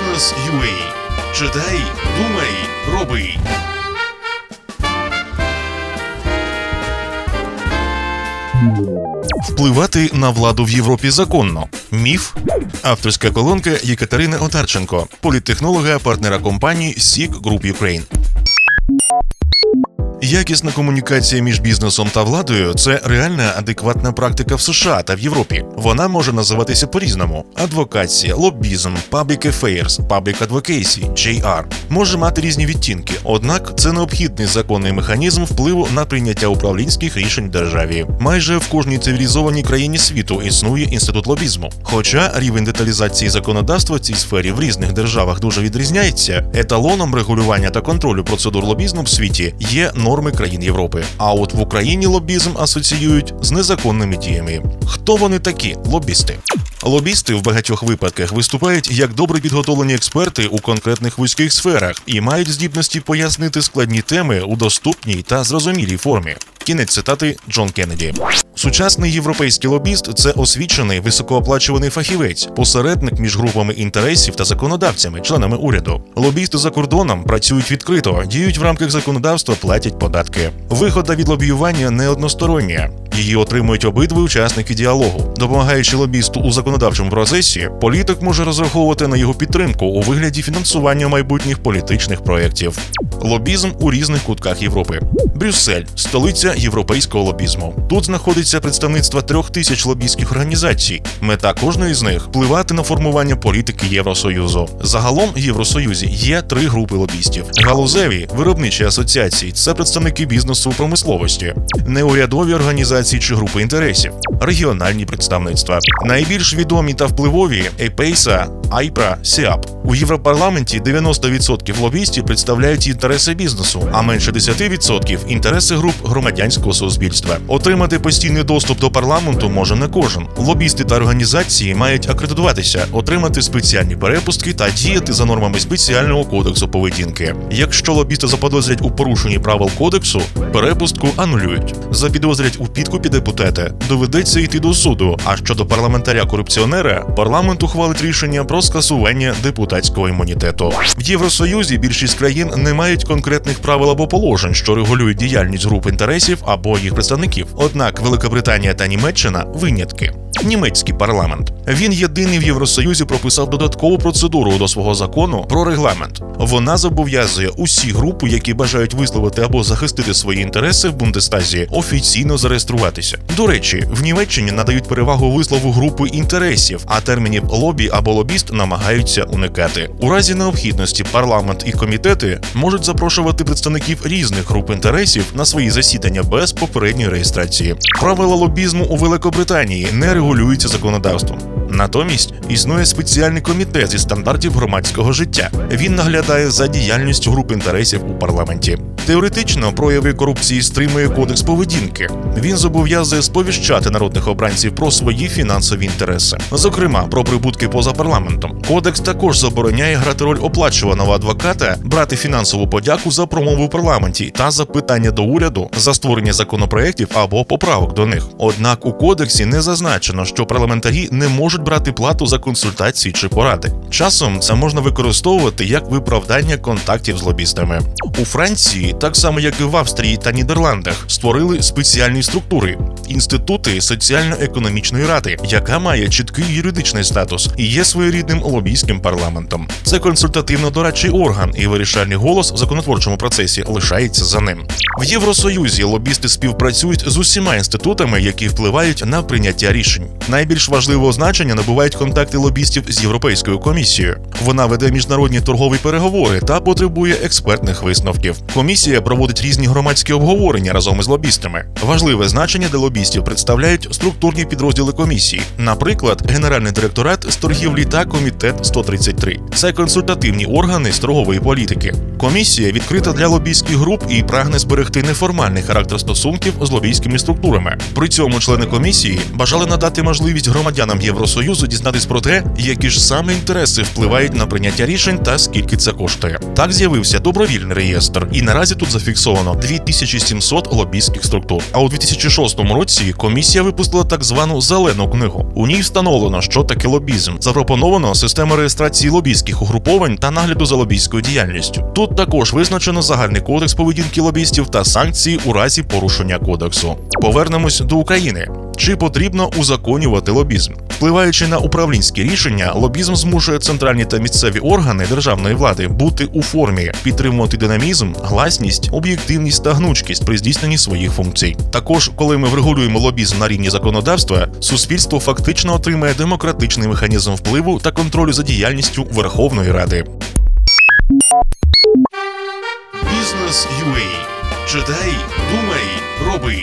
Бізнес UA. Читай, думай, роби. Впливати на владу в Європі законно. Міф. Авторська колонка Єкатерини Отарченко, політтехнолога, партнера компанії SIG Group Ukraine. Якісна комунікація між бізнесом та владою це реальна адекватна практика в США та в Європі. Вона може називатися по-різному: адвокація, лобізм, public affairs, public advocacy, JR. може мати різні відтінки. Однак це необхідний законний механізм впливу на прийняття управлінських рішень в державі. Майже в кожній цивілізованій країні світу існує інститут лобізму. Хоча рівень деталізації законодавства в цій сфері в різних державах дуже відрізняється, еталоном регулювання та контролю процедур лобізму в світі є норми країн Європи. А от в Україні лобізм асоціюють з незаконними діями. Хто вони такі? Лобісти. Лобісти в багатьох випадках виступають як добре підготовлені експерти у конкретних вузьких сферах і мають здібності пояснити складні теми у доступній та зрозумілій формі. Кінець цитати Джон Кеннеді. Сучасний європейський лобіст це освічений високооплачуваний фахівець, посередник між групами інтересів та законодавцями, членами уряду. Лобісти за кордоном працюють відкрито, діють в рамках законодавства, платять податки. Вихода від лобіювання не одностороння. Її отримують обидві учасники діалогу. Допомагаючи лобісту у законодавчому процесі, політик може розраховувати на його підтримку у вигляді фінансування майбутніх політичних проєктів. Лобізм у різних кутках Європи. Брюссель столиця європейського лобізму. Тут знаходиться представництво трьох тисяч лобістських організацій. Мета кожної з них впливати на формування політики Євросоюзу. Загалом в Євросоюзі є три групи лобістів: галузеві виробничі асоціації це представники бізнесу промисловості, неурядові організації чи групи інтересів, регіональні представництва. Найбільш відомі та впливові ЕПЕЙСА, Айпра, СІАП. У Європарламенті 90% лобістів представляють інтереси бізнесу, а менше 10% – інтереси груп громадянського суспільства. Отримати постійний доступ до парламенту може не кожен. Лобісти та організації мають акредитуватися, отримати спеціальні перепустки та діяти за нормами спеціального кодексу поведінки. Якщо лобісти заподозрять у порушенні правил кодексу, перепустку анулюють. Запідозрять у підкупі депутата, доведеться йти до суду. А щодо парламентаря-корупціонера, парламент ухвалить рішення про скасування депутатського імунітету. В Євросоюзі більшість країн не мають конкретних правил або положень, що регулюють діяльність груп інтересів або їх представників. Однак Великобританія та Німеччина винятки. Німецький парламент він єдиний в Євросоюзі прописав додаткову процедуру до свого закону про регламент. Вона зобов'язує усі групи, які бажають висловити або захистити свої інтереси в Бундестазі, офіційно зареєструватися. До речі, в Німеччині надають перевагу вислову групи інтересів, а термінів лобі або лобіст намагаються уникати. У разі необхідності парламент і комітети можуть запрошувати представників різних груп інтересів на свої засідання без попередньої реєстрації. Правила лобізму у Великобританії не регулюються законодавством. Натомість існує спеціальний комітет зі стандартів громадського життя. Він наглядає за діяльністю груп інтересів у парламенті. Теоретично прояви корупції стримує кодекс поведінки. Він зобов'язує сповіщати народних обранців про свої фінансові інтереси, зокрема про прибутки поза парламентом. Кодекс також забороняє грати роль оплачуваного адвоката, брати фінансову подяку за промову в парламенті та запитання до уряду за створення законопроєктів або поправок до них. Однак у кодексі не зазначено, що парламентарі не можуть брати плату за консультації чи поради. Часом це можна використовувати як виправдання контактів з лобістами. У Франції, так само як і в Австрії та Нідерландах, створили спеціальні структури інститути соціально-економічної ради, яка має чіткий юридичний статус і є своєрідним лобійським парламентом. Це консультативно-дорадчий орган, і вирішальний голос в законотворчому процесі лишається за ним. В Євросоюзі лобісти співпрацюють з усіма інститутами, які впливають на прийняття рішень. Найбільш важливого значення набувають контакти лобістів з Європейською комісією. Вона веде міжнародні торгові переговори та потребує експертних висновків. Комісія проводить різні громадські обговорення разом із лобістами. Важливе значення для лобістів представляють структурні підрозділи комісії, наприклад, Генеральний директорат з торгівлі та комітет 133. Це консультативні органи з торгової політики. Комісія відкрита для лобійських груп і прагне зберегти неформальний характер стосунків з лобійськими структурами. При цьому члени комісії бажали надати дати можливість громадянам Євросоюзу дізнатись про те, які ж саме інтереси впливають на прийняття рішень та скільки це коштує. Так з'явився добровільний реєстр, і наразі тут зафіксовано 2700 лобістських структур. А у 2006 році комісія випустила так звану зелену книгу. У ній встановлено, що таке лобізм. Запропоновано систему реєстрації лобістських угруповань та нагляду за лобістською діяльністю. Тут також визначено загальний кодекс поведінки лобістів та санкції у разі порушення кодексу. Повернемось до України. Чи потрібно узаконювати лобізм? Впливаючи на управлінські рішення, лобізм змушує центральні та місцеві органи державної влади бути у формі, підтримувати динамізм, гласність, об'єктивність та гнучкість при здійсненні своїх функцій. Також, коли ми врегулюємо лобізм на рівні законодавства, суспільство фактично отримає демократичний механізм впливу та контролю за діяльністю Верховної Ради. Бізнес UA. Читай, думай, роби.